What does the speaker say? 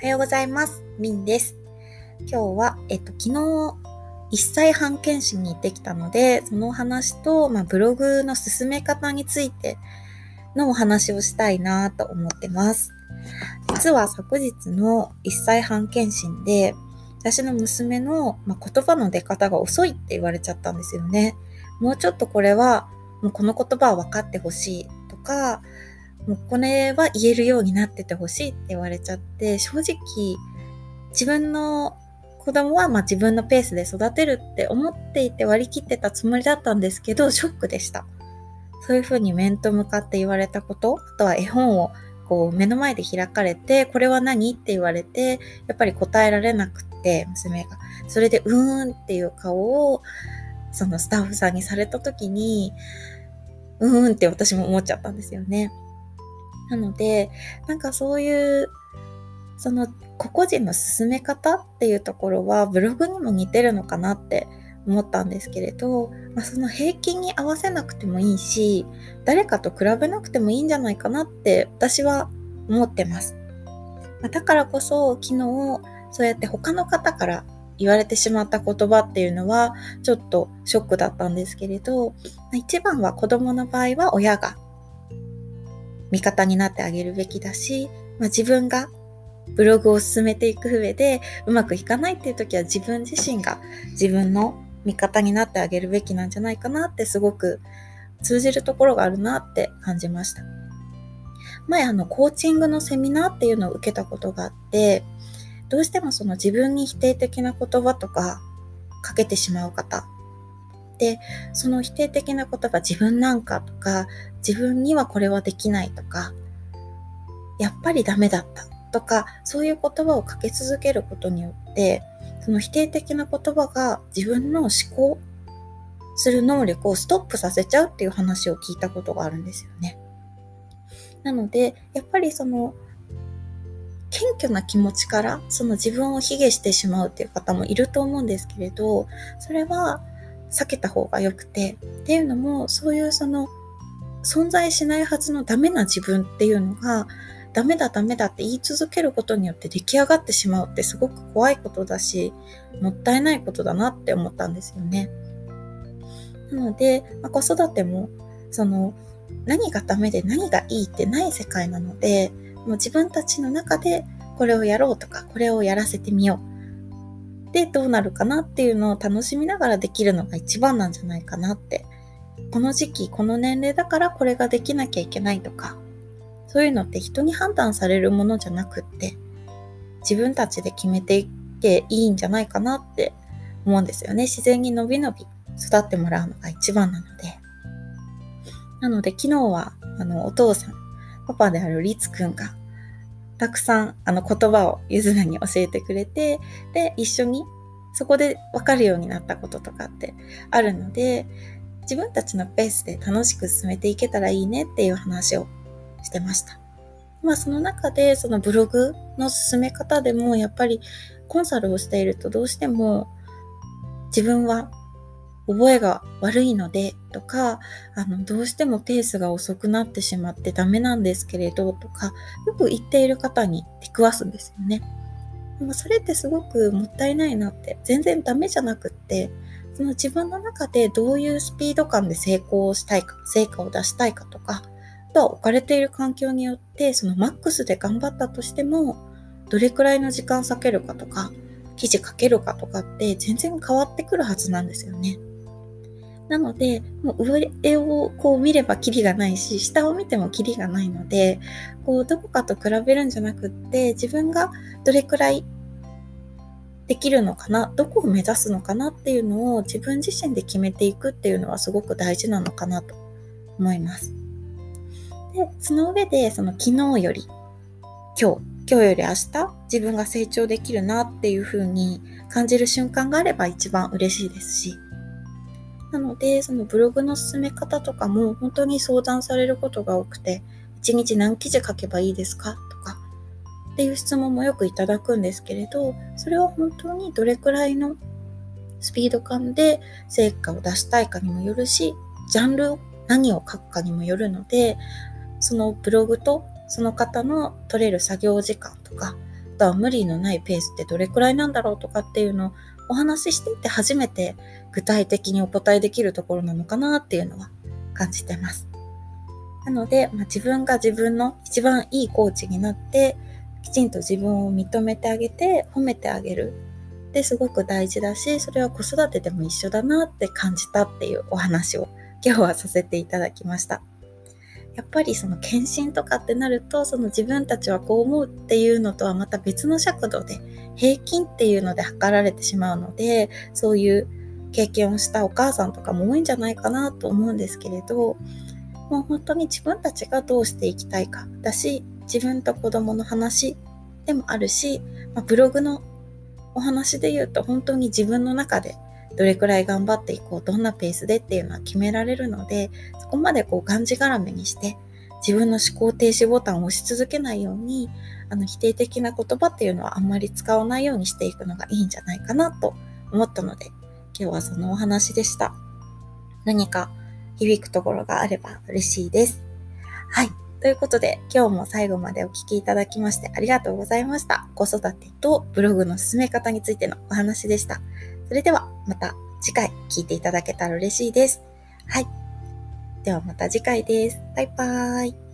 おはようございます。みんです。今日は、えっと、昨日、1歳半検診に行ってきたので、そのお話と、まあ、ブログの進め方についてのお話をしたいなと思ってます。実は昨日の1歳半検診で、私の娘の、まあ、言葉の出方が遅いって言われちゃったんですよね。もうちょっとこれは、もうこの言葉は分かってほしいとか、もうこれは言えるようになっててほしいって言われちゃって、正直自分の子供はま自分のペースで育てるって思っていて割り切ってたつもりだったんですけど、ショックでした。そういうふうに面と向かって言われたこと、あとは絵本をこう目の前で開かれて、これは何って言われて、やっぱり答えられなくて、娘が。それでうーんっていう顔を、そのスタッフさんにされた時に、うーんって私も思っちゃったんですよね。なので、なんかそういう、その個々人の進め方っていうところはブログにも似てるのかなって思ったんですけれど、まあ、その平均に合わせなくてもいいし、誰かと比べなくてもいいんじゃないかなって私は思ってます。まあ、だからこそ昨日そうやって他の方から言われてしまった言葉っていうのはちょっとショックだったんですけれど、一番は子供の場合は親が味方になってあげるべきだし、まあ、自分がブログを進めていく上でうまくいかないっていう時は自分自身が自分の味方になってあげるべきなんじゃないかなってすごく通じるところがあるなって感じました。前あのコーチングのセミナーっていうのを受けたことがあってどうしてもその自分に否定的な言葉とかかけてしまう方でその否定的な言葉自分なんかとか自分にはこれはできないとかやっぱりダメだったとかそういう言葉をかけ続けることによってその否定的な言葉が自分の思考する能力をストップさせちゃうっていう話を聞いたことがあるんですよね。なのでやっぱりその謙虚な気持ちからその自分を卑下してしまうっていう方もいると思うんですけれどそれは避けた方が良くてっていうのもそういうその存在しないはずのダメな自分っていうのがダメだダメだって言い続けることによって出来上がってしまうってすごく怖いことだしもったいないことだなって思ったんですよね。なので、まあ、子育てもその何がダメで何がいいってない世界なのでもう自分たちの中でこれをやろうとかこれをやらせてみようでどうなるかなっていうのを楽しみながらできるのが一番なんじゃないかなって。この時期この年齢だからこれができなきゃいけないとか。そういうのって人に判断されるものじゃなくって自分たちで決めていっていいんじゃないかなって思うんですよね。自然にのびのび育ってもらうのが一番なので。なので昨日はあのお父さんパパであるリツくんがたくさんあの言葉をゆずなに教えてくれてで一緒にそこで分かるようになったこととかってあるので自分たちのペースで楽しく進めていけたらいいねっていう話をしてました。まあその中でそのブログの進め方でもやっぱりコンサルをしているとどうしても自分は覚えが悪いのでとか、あの、どうしてもペースが遅くなってしまってダメなんですけれどとか、よく言っている方に出くわすんですよね。でもそれってすごくもったいないなって、全然ダメじゃなくって、その自分の中でどういうスピード感で成功したいか、成果を出したいかとか、あとは置かれている環境によって、そのマックスで頑張ったとしても、どれくらいの時間割けるかとか、記事書けるかとかって全然変わってくるはずなんですよね。なので、もう上をこう見ればキリがないし、下を見てもキリがないので、こうどこかと比べるんじゃなくって、自分がどれくらいできるのかな、どこを目指すのかなっていうのを自分自身で決めていくっていうのはすごく大事なのかなと思います。で、その上で、その昨日より今日、今日より明日自分が成長できるなっていう風に感じる瞬間があれば一番嬉しいですし、なので、そのブログの進め方とかも本当に相談されることが多くて、1日何記事書けばいいですか？とか、っていう質問もよくいただくんですけれど、それは本当にどれくらいのスピード感で成果を出したいかにもよるし、ジャンルを何を書くかにもよるので、そのブログとその方の取れる作業時間とか、あとは無理のないペースってどれくらいなんだろうとかっていうのをお話ししていて初めて具体的にお答えできるところなのかなっていうのは感じてます。なので、まあ、自分が自分の一番いいコーチになってきちんと自分を認めてあげて褒めてあげるってすごく大事だしそれは子育てでも一緒だなって感じたっていうお話を今日はさせていただきました。やっぱりその検診とかってなるとその自分たちはこう思うっていうのとはまた別の尺度で平均っていうので測られてしまうのでそういう経験をしたお母さんとかも多いんじゃないかなと思うんですけれどもう本当に自分たちがどうしていきたいかだし自分と子供の話でもあるし、まあ、ブログのお話で言うと本当に自分の中でどれくらい頑張っていこうどんなペースでっていうのは決められるのでそこまでこうがんじがらめにして自分の思考停止ボタンを押し続けないようにあの否定的な言葉っていうのはあんまり使わないようにしていくのがいいんじゃないかなと思ったので今日はそのお話でした。何か響くところがあれば嬉しいです。はい。ということで、今日も最後までお聴きいただきましてありがとうございました。子育てとブログの進め方についてのお話でした。それではまた次回聞いていただけたら嬉しいです。はい。ではまた次回です。バイバーイ。